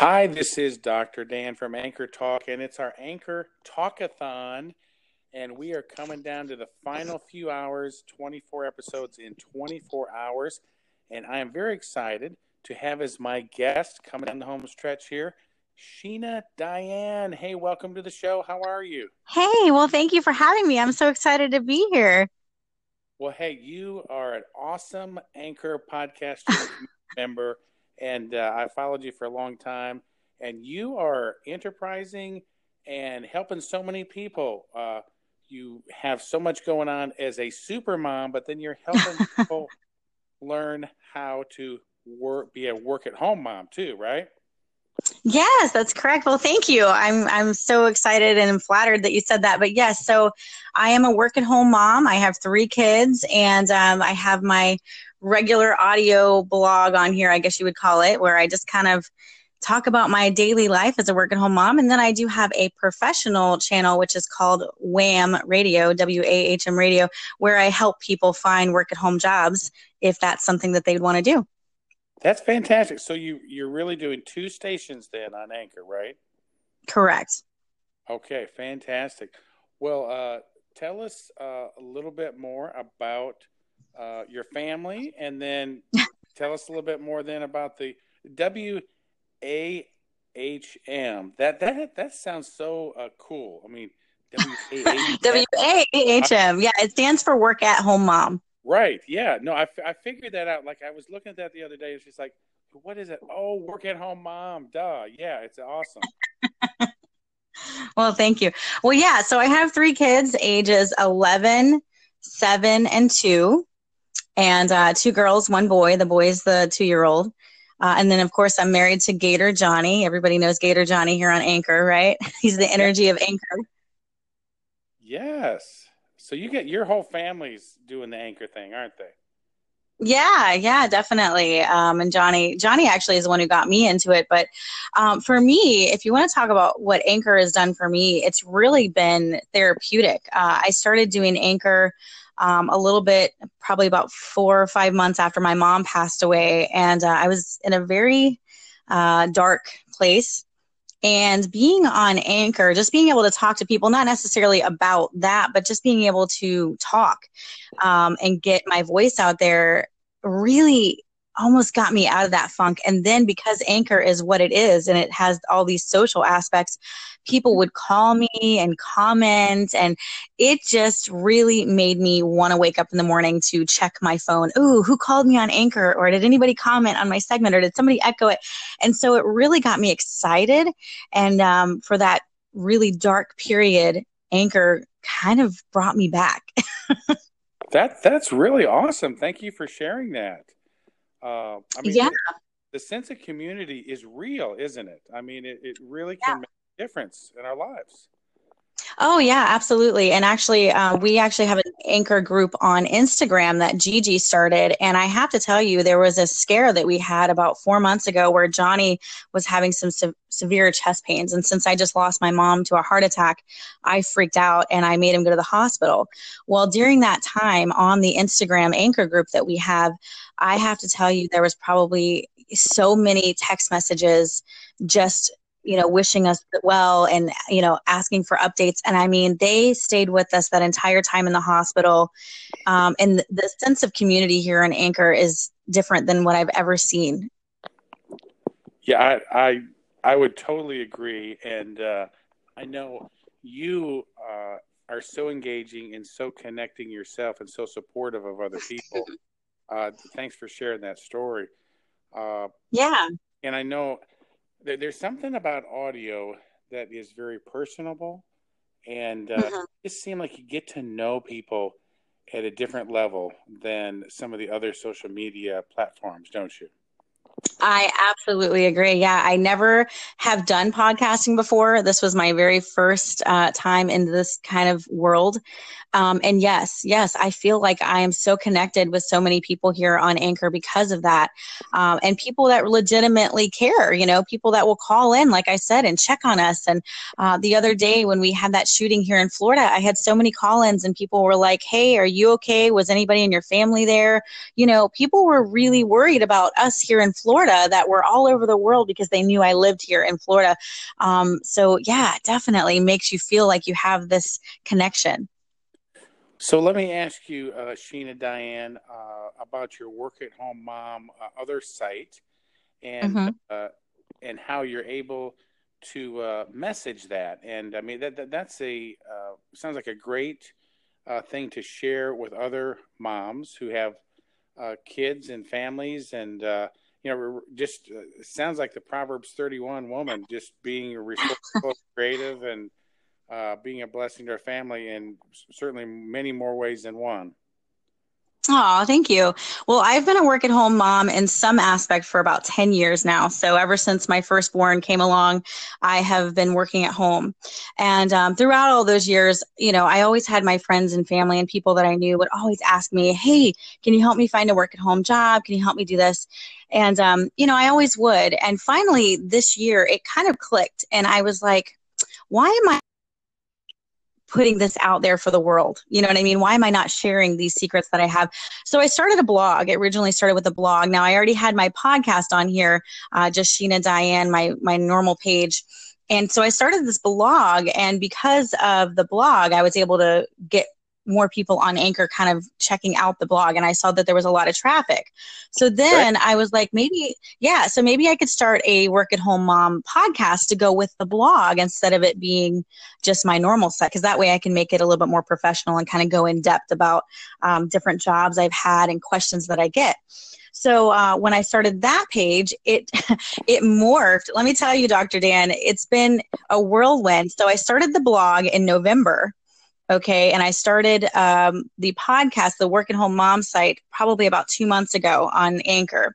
Hi, this is Dr. Dan from Anchor Talk, and it's our Anchor Talkathon. And we are coming down to the final few hours 24 episodes in 24 hours. And I am very excited to have as my guest coming down the home stretch here, Sheena Diane. Hey, welcome to the show. How are you? Hey, well, thank you for having me. I'm so excited to be here. Well, hey, you are an awesome Anchor podcast member, and uh, I followed you for a long time. And you are enterprising and helping so many people. Uh, you have so much going on as a super mom, but then you're helping people learn how to work, be a work at home mom too, right? Yes, that's correct. Well, thank you. I'm I'm so excited and flattered that you said that. But yes, so I am a work at home mom. I have three kids, and um, I have my regular audio blog on here. I guess you would call it, where I just kind of talk about my daily life as a work at home mom. And then I do have a professional channel, which is called Wham Radio, W A H M Radio, where I help people find work at home jobs if that's something that they'd want to do. That's fantastic. So you you're really doing two stations then on Anchor, right? Correct. Okay, fantastic. Well, uh, tell us uh, a little bit more about uh, your family, and then tell us a little bit more then about the W A H M. That that that sounds so uh, cool. I mean, W A H M. Yeah, it stands for Work at Home Mom. Right. Yeah. No, I, I figured that out. Like I was looking at that the other day. It's just like, what is it? Oh, work at home mom. Duh. Yeah, it's awesome. well, thank you. Well, yeah. So I have three kids, ages 11, 7, and 2, and uh, two girls, one boy. The boy is the two year old. Uh, and then, of course, I'm married to Gator Johnny. Everybody knows Gator Johnny here on Anchor, right? He's the energy of Anchor. Yes. So you get your whole family's doing the anchor thing, aren't they? Yeah, yeah, definitely. Um, and Johnny, Johnny actually is the one who got me into it. But um, for me, if you want to talk about what Anchor has done for me, it's really been therapeutic. Uh, I started doing Anchor um, a little bit, probably about four or five months after my mom passed away, and uh, I was in a very uh, dark place. And being on anchor just being able to talk to people not necessarily about that but just being able to talk um, and get my voice out there really almost got me out of that funk. And then because Anchor is what it is and it has all these social aspects, people would call me and comment. And it just really made me want to wake up in the morning to check my phone. Ooh, who called me on Anchor? Or did anybody comment on my segment? Or did somebody echo it? And so it really got me excited. And um, for that really dark period, Anchor kind of brought me back. that that's really awesome. Thank you for sharing that. Uh, I mean, yeah. the sense of community is real, isn't it? I mean, it, it really can yeah. make a difference in our lives. Oh yeah, absolutely. And actually, uh, we actually have an anchor group on Instagram that Gigi started. And I have to tell you, there was a scare that we had about four months ago where Johnny was having some se- severe chest pains. And since I just lost my mom to a heart attack, I freaked out and I made him go to the hospital. Well, during that time on the Instagram anchor group that we have, I have to tell you, there was probably so many text messages just you know, wishing us well and, you know, asking for updates. And I mean, they stayed with us that entire time in the hospital. Um, and the sense of community here in Anchor is different than what I've ever seen. Yeah, I, I, I would totally agree. And uh, I know you uh, are so engaging and so connecting yourself and so supportive of other people. Uh, thanks for sharing that story. Uh, yeah. And I know there, there's something about audio that is very personable, and uh, mm-hmm. it seems like you get to know people at a different level than some of the other social media platforms, don't you? I absolutely agree. Yeah, I never have done podcasting before. This was my very first uh, time in this kind of world. Um, and yes, yes, I feel like I am so connected with so many people here on Anchor because of that. Um, and people that legitimately care, you know, people that will call in, like I said, and check on us. And uh, the other day when we had that shooting here in Florida, I had so many call ins and people were like, hey, are you okay? Was anybody in your family there? You know, people were really worried about us here in Florida Florida that were all over the world because they knew I lived here in Florida. Um, so, yeah, definitely makes you feel like you have this connection. So let me ask you, uh, Sheena Diane, uh, about your work at home mom uh, other site, and mm-hmm. Uh, and how you're able to uh, message that. And I mean that, that that's a uh, sounds like a great thing to share with other moms who have kids and families, and you know just sounds like the Proverbs 31 woman, just being resourceful, creative, and uh, being a blessing to her family in certainly many more ways than one. Oh, thank you. Well, I've been a work at home mom in some aspect for about 10 years now. So, ever since my firstborn came along, I have been working at home. And um, throughout all those years, you know, I always had my friends and family and people that I knew would always ask me, Hey, can you help me find a work at home job? Can you help me do this? And, um, you know, I always would. And finally, this year, it kind of clicked. And I was like, why am I putting this out there for the world? You know what I mean? Why am I not sharing these secrets that I have? So I started a blog. It originally started with a blog. Now I already had my podcast on here, uh, just Sheena Diane, my my normal page. And so I started this blog, and because of the blog, I was able to get more people on Anchor kind of checking out the blog and I saw that there was a lot of traffic. So then right. I was like, maybe, yeah, so maybe I could start a work at home mom podcast to go with the blog instead of it being just my normal set. Cause that way I can make it a little bit more professional and kind of go in depth about um, different jobs I've had and questions that I get. So uh, when I started that page, it it morphed. Let me tell you, Dr. Dan, it's been a whirlwind. So I started the blog in November Okay. And I started um, the podcast, the Work at Home Mom site, probably about two months ago on Anchor.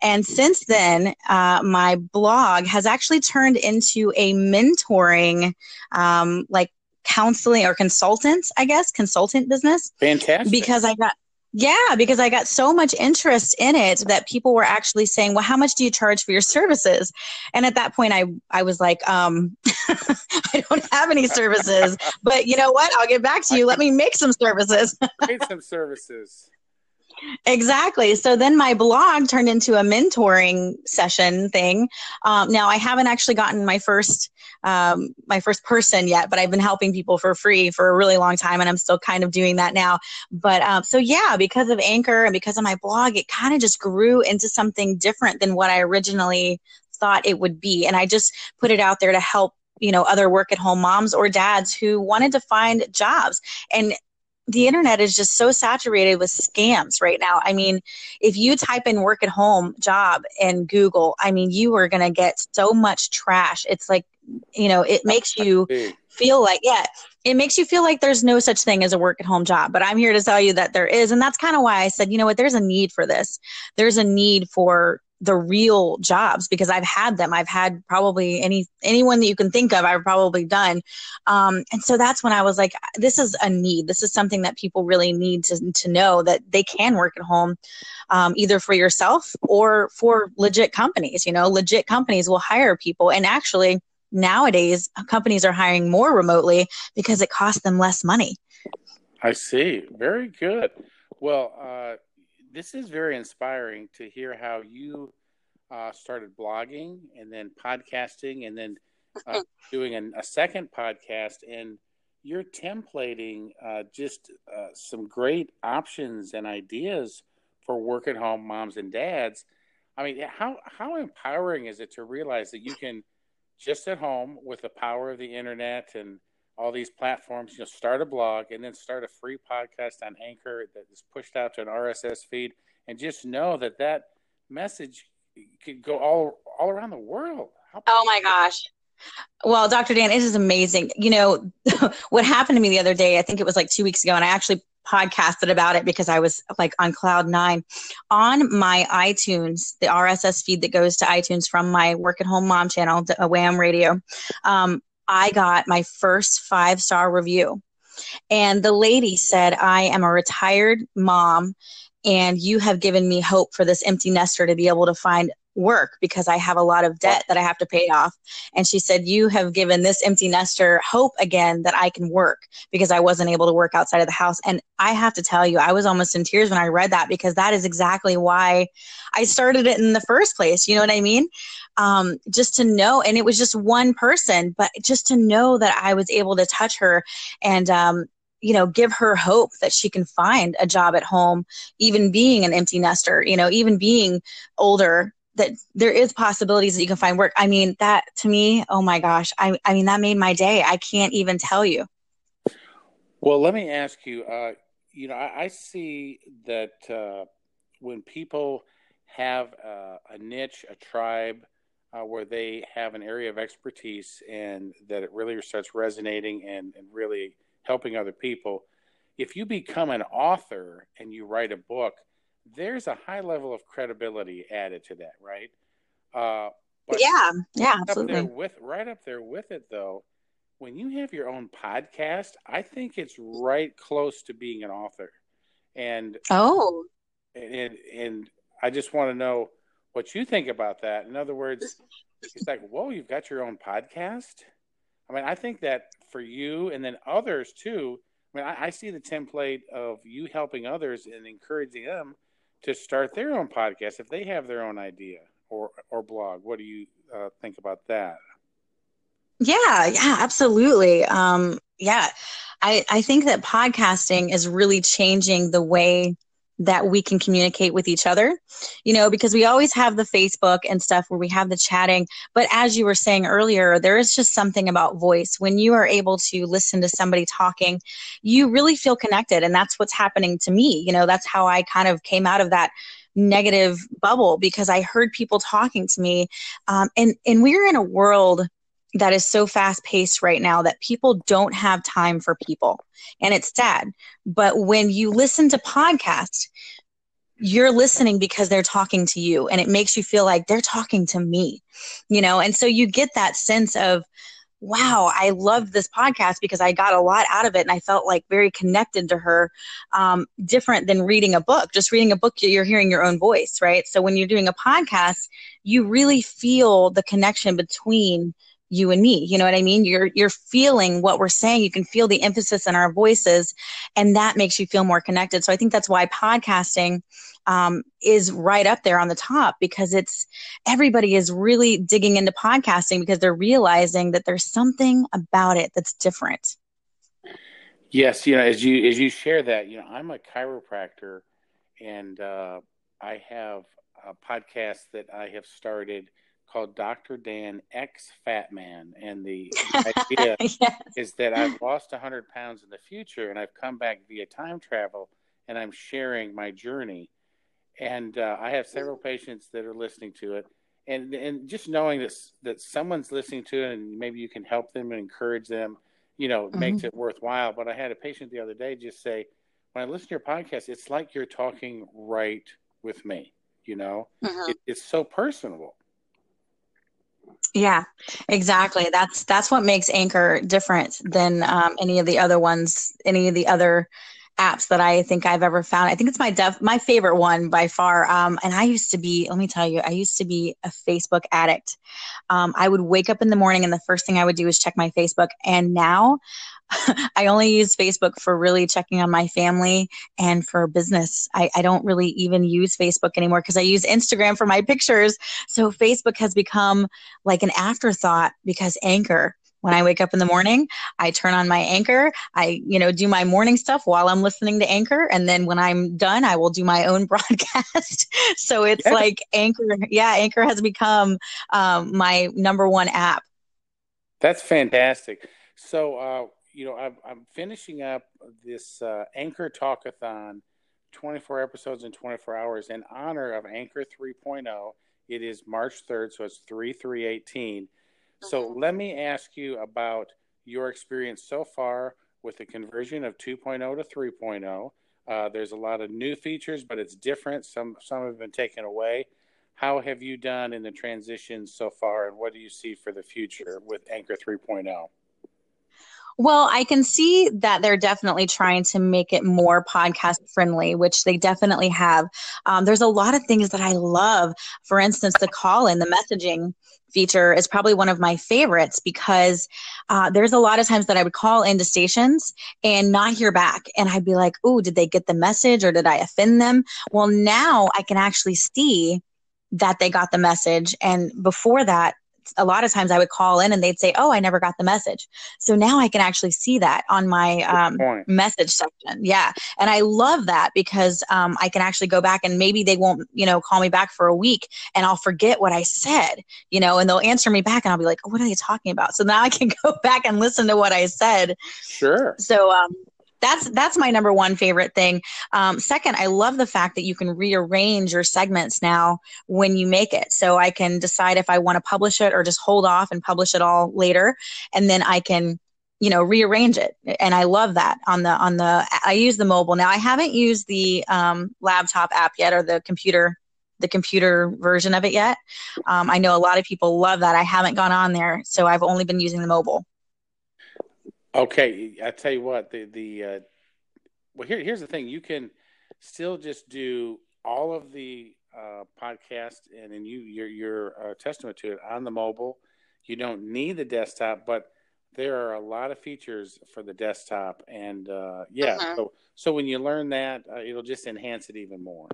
And since then, uh, my blog has actually turned into a mentoring, um, like counseling or consultant, I guess, consultant business. Fantastic. Because I got yeah, because I got so much interest in it that people were actually saying, "Well, how much do you charge for your services?" And at that point, I I was like, um, "I don't have any services, but you know what? I'll get back to you. Let me make some services." Make some services. Exactly. So then my blog turned into a mentoring session thing. Um, now I haven't actually gotten my first um, my first person yet, but I've been helping people for free for a really long time, and I'm still kind of doing that now. But um, so yeah, because of Anchor and because of my blog, it kind of just grew into something different than what I originally thought it would be, and I just put it out there to help you know other work at home moms or dads who wanted to find jobs and the internet is just so saturated with scams right now. I mean, if you type in work at home job in Google, I mean, you are going to get so much trash. It's like, you know, it makes you feel like, yeah, it makes you feel like there's no such thing as a work at home job. But I'm here to tell you that there is. And that's kind of why I said, you know what, there's a need for this. There's a need for the real jobs because I've had them. I've had probably any anyone that you can think of. I've probably done, um, and so that's when I was like, this is a need. This is something that people really need to to know that they can work at home, um, either for yourself or for legit companies. You know, legit companies will hire people, and actually nowadays companies are hiring more remotely because it costs them less money. I see. Very good. Well. Uh this is very inspiring to hear how you uh, started blogging and then podcasting and then uh, doing an, a second podcast and you're templating uh, just uh, some great options and ideas for work at home moms and dads. I mean, how how empowering is it to realize that you can just at home with the power of the internet and all these platforms, you know, start a blog and then start a free podcast on Anchor that is pushed out to an RSS feed, and just know that that message could go all all around the world. How- oh my gosh! Well, Dr. Dan, it is amazing. You know, what happened to me the other day, I think it was like two weeks ago, and I actually podcasted about it because I was like on cloud nine. On my iTunes, the RSS feed that goes to iTunes from my work at home mom channel, a Wham Radio, um, I got my first five star review. And the lady said, I am a retired mom and you have given me hope for this empty nester to be able to find work because I have a lot of debt that I have to pay off. And she said, You have given this empty nester hope again that I can work because I wasn't able to work outside of the house. And I have to tell you, I was almost in tears when I read that because that is exactly why I started it in the first place. You know what I mean? Um, just to know, and it was just one person, but just to know that I was able to touch her and, um, you know give her hope that she can find a job at home even being an empty nester you know even being older that there is possibilities that you can find work. I mean, that to me, oh my gosh, I, I mean, that made my day. I can't even tell you. Well, let me ask you, uh, you know, I, I see that uh, when people have uh, a niche, a tribe, uh, where they have an area of expertise and that it really starts resonating and, and really helping other people, if you become an author and you write a book, there's a high level of credibility added to that, right? Uh, but yeah, yeah, absolutely. With right up there with it, though, when you have your own podcast, I think it's right close to being an author. And oh, and and I just want to know what you think about that. In other words, it's like, whoa, you've got your own podcast. I mean, I think that for you and then others too. I mean, I, I see the template of you helping others and encouraging them to start their own podcast if they have their own idea or or blog. What do you uh, think about that? Yeah, yeah, absolutely. Um, yeah, I I think that podcasting is really changing the way that we can communicate with each other, you know, because we always have the Facebook and stuff where we have the chatting. But as you were saying earlier, there is just something about voice. When you are able to listen to somebody talking, you really feel connected. And that's what's happening to me. You know, that's how I kind of came out of that negative bubble because I heard people talking to me. Um, and, and we're in a world that is so fast paced right now that people don't have time for people. And it's sad. But when you listen to podcasts, you're listening because they're talking to you and it makes you feel like they're talking to me, you know? And so you get that sense of, wow, I love this podcast because I got a lot out of it and I felt like very connected to her, um, different than reading a book. Just reading a book, you're hearing your own voice, right? So when you're doing a podcast, you really feel the connection between you and me. You know what I mean? You're you're feeling what we're saying. You can feel the emphasis in our voices, and that makes you feel more connected. So I think that's why podcasting um, is right up there on the top because it's everybody is really digging into podcasting because they're realizing that there's something about it that's different. Yes, you know, as you as you share that, you know, I'm a chiropractor, and uh, I have a podcast that I have started called Dr. Dan X Fat Man. And the idea yes. is that I've lost 100 pounds in the future and I've come back via time travel and I'm sharing my journey. And uh, I have several patients that are listening to it. And, and just knowing that, that someone's listening to it and maybe you can help them and encourage them, you know, mm-hmm. makes it worthwhile. But I had a patient the other day just say, when I listen to your podcast, it's like you're talking right with me. You know, mm-hmm. it, it's so personable yeah, exactly. That's that's what makes Anchor different than um, any of the other ones, any of the other apps that I think I've ever found. I think it's my def- my favorite one by far. Um, and I used to be, let me tell you, I used to be a Facebook addict. Um, I would wake up in the morning and the first thing I would do is check my Facebook. And now I only use Facebook for really checking on my family and for business. I, I don't really even use Facebook anymore because I use Instagram for my pictures. So Facebook has become like an afterthought because Anchor when I wake up in the morning, I turn on my anchor. I, you know, do my morning stuff while I'm listening to anchor. And then when I'm done, I will do my own broadcast. so it's yeah. like anchor. Yeah. Anchor has become um, my number one app. That's fantastic. So, uh, you know, I'm, I'm finishing up this uh, Anchor Talkathon, 24 episodes in 24 hours in honor of Anchor 3.0. It is March 3rd, so it's 3 3 18. So mm-hmm. let me ask you about your experience so far with the conversion of 2.0 to 3.0. Uh, there's a lot of new features, but it's different. Some some have been taken away. How have you done in the transition so far, and what do you see for the future with Anchor 3.0? Well, I can see that they're definitely trying to make it more podcast friendly, which they definitely have. Um, there's a lot of things that I love. For instance, the call in, the messaging feature is probably one of my favorites because uh, there's a lot of times that I would call into stations and not hear back. And I'd be like, oh, did they get the message or did I offend them? Well, now I can actually see that they got the message. And before that, a lot of times I would call in and they'd say, "Oh, I never got the message." So now I can actually see that on my um, message section. Yeah, and I love that because um, I can actually go back and maybe they won't, you know, call me back for a week and I'll forget what I said, you know, and they'll answer me back and I'll be like, oh, "What are they talking about?" So now I can go back and listen to what I said. Sure. So um, that's that's my number one favorite thing. Um, second, I love the fact that you can rearrange your segments now when you make it. So I can decide if I want to publish it or just hold off and publish it all later, and then I can you know rearrange it. And i love that on the on the i use the mobile. Now i haven't used the um, laptop app yet or the computer the computer version of it yet. Um, i know a lot of people love that. I haven't gone on there so i've only been using the mobile Okay, I tell you what, the the uh, well here here's the thing: you can still just do all of the uh, podcast, and then you you're, you're uh, testament to it on the mobile. You don't need the desktop, but there are a lot of features for the desktop, and uh, yeah, uh-huh. so so when you learn that, uh, it'll just enhance it even more.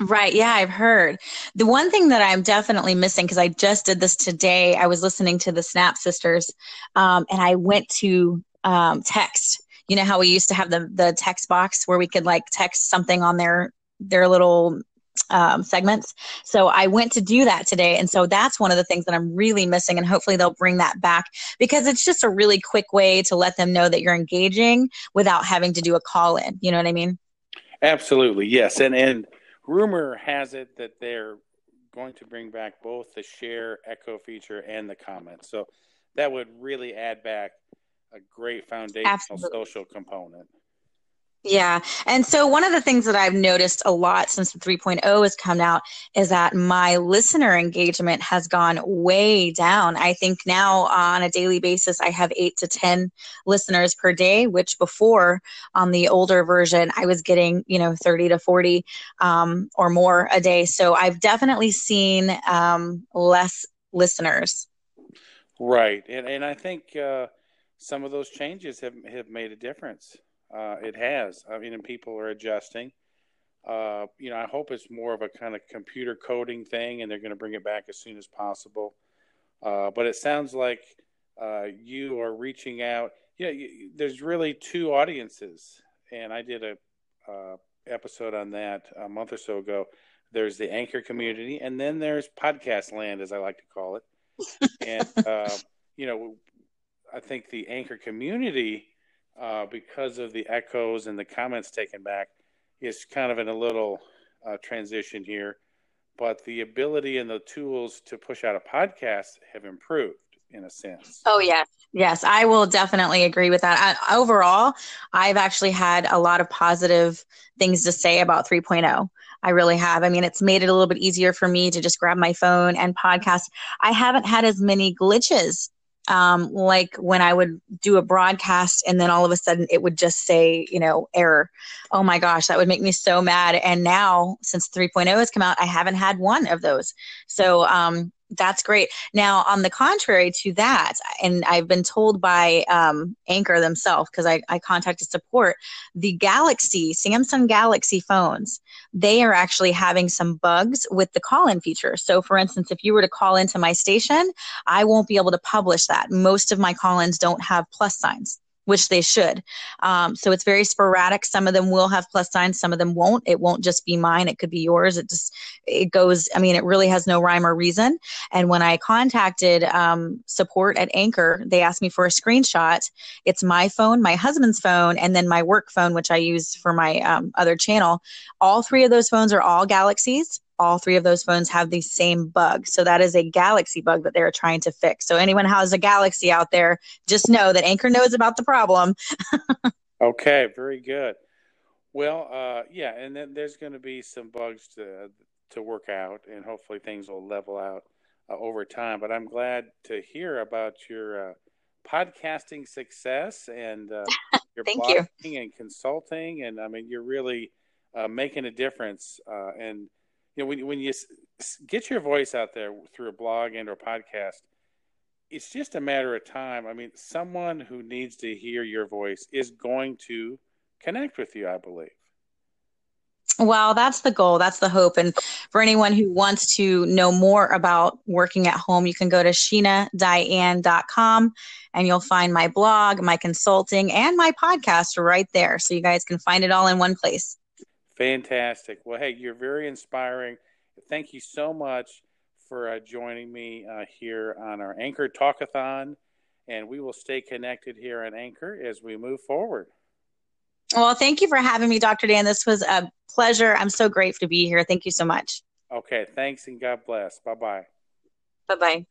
Right. Yeah, I've heard. The one thing that I'm definitely missing, because I just did this today, I was listening to the Snap Sisters um, and I went to um, text. You know how we used to have the, the text box where we could like text something on their their little um, segments. So I went to do that today. And so that's one of the things that I'm really missing. And hopefully they'll bring that back because it's just a really quick way to let them know that you're engaging without having to do a call in. You know what I mean? Absolutely. Yes. And, and, rumor has it that they're going to bring back both the share echo feature and the comments. So that would really add back a great foundational Absolutely. social component. Yeah. And so one of the things that I've noticed a lot since the 3.0 has come out is that my listener engagement has gone way down. I think now on a daily basis, I have eight to 10 listeners per day, which before on the older version, I was getting, you know, 30 to 40 um, or more a day. So I've definitely seen um, less listeners. Right. And, and I think uh, some of those changes have, have made a difference. Uh, it has. I mean, and people are adjusting. Uh, you know, I hope it's more of a kind of computer coding thing, and they're going to bring it back as soon as possible. Uh, but it sounds like uh, you are reaching out. Yeah, you know, there's really two audiences, and I did a uh, episode on that a month or so ago. There's the anchor community, and then there's podcast land, as I like to call it. and uh, you know, I think the anchor community uh, because of the echoes and the comments taken back, is kind of in a little uh, transition here. But the ability and the tools to push out a podcast have improved in a sense. Oh, yes. Yes, I will definitely agree with that. I, overall, I've actually had a lot of positive things to say about 3.0. I really have. I mean, it's made it a little bit easier for me to just grab my phone and podcast. I haven't had as many glitches um, like when I would do a broadcast and then all of a sudden it would just say, you know, error. Oh my gosh, that would make me so mad. And now, since 3.0 has come out, I haven't had one of those. So, um, that's great. Now, on the contrary to that, and I've been told by um, Anchor themselves because I, I contacted support, the Galaxy, Samsung Galaxy phones, they are actually having some bugs with the call in feature. So, for instance, if you were to call into my station, I won't be able to publish that. Most of my call ins don't have plus signs which they should. Um, so it's very sporadic. Some of them will have plus signs, some of them won't. It won't just be mine. It could be yours. It just it goes. I mean, it really has no rhyme or reason. And when I contacted um, support at Anchor, they asked me for a screenshot. It's my phone, my husband's phone, and then my work phone, which I use for my um, other channel. All three of those phones are all Galaxies all three of those phones have the same bug. So that is a Galaxy bug that they're trying to fix. So anyone who has a Galaxy out there, just know that Anchor knows about the problem. okay, very good. Well, uh, yeah, and then there's going to be some bugs to to work out, and hopefully things will level out uh, over time. But I'm glad to hear about your uh, podcasting success and uh, your Thank blogging you. and consulting. And I mean, you're really uh, making a difference. Uh, and you know, when when you get your voice out there through a blog and or podcast, it's just a matter of time. I mean, someone who needs to hear your voice is going to connect with you. I believe. Well, that's the goal. That's the hope. And for anyone who wants to know more about working at home, you can go to sheenadiane.com and you'll find my blog, my consulting, and my podcast right there. So you guys can find it all in one place. Fantastic. Well, hey, you're very inspiring. Thank you so much for uh, joining me uh, here on our Anchor Talkathon. And we will stay connected here on Anchor as we move forward. Well, thank you for having me, Dr. Dan. This was a pleasure. I'm so grateful to be here. Thank you so much. Okay. Thanks and God bless. Bye bye. Bye bye.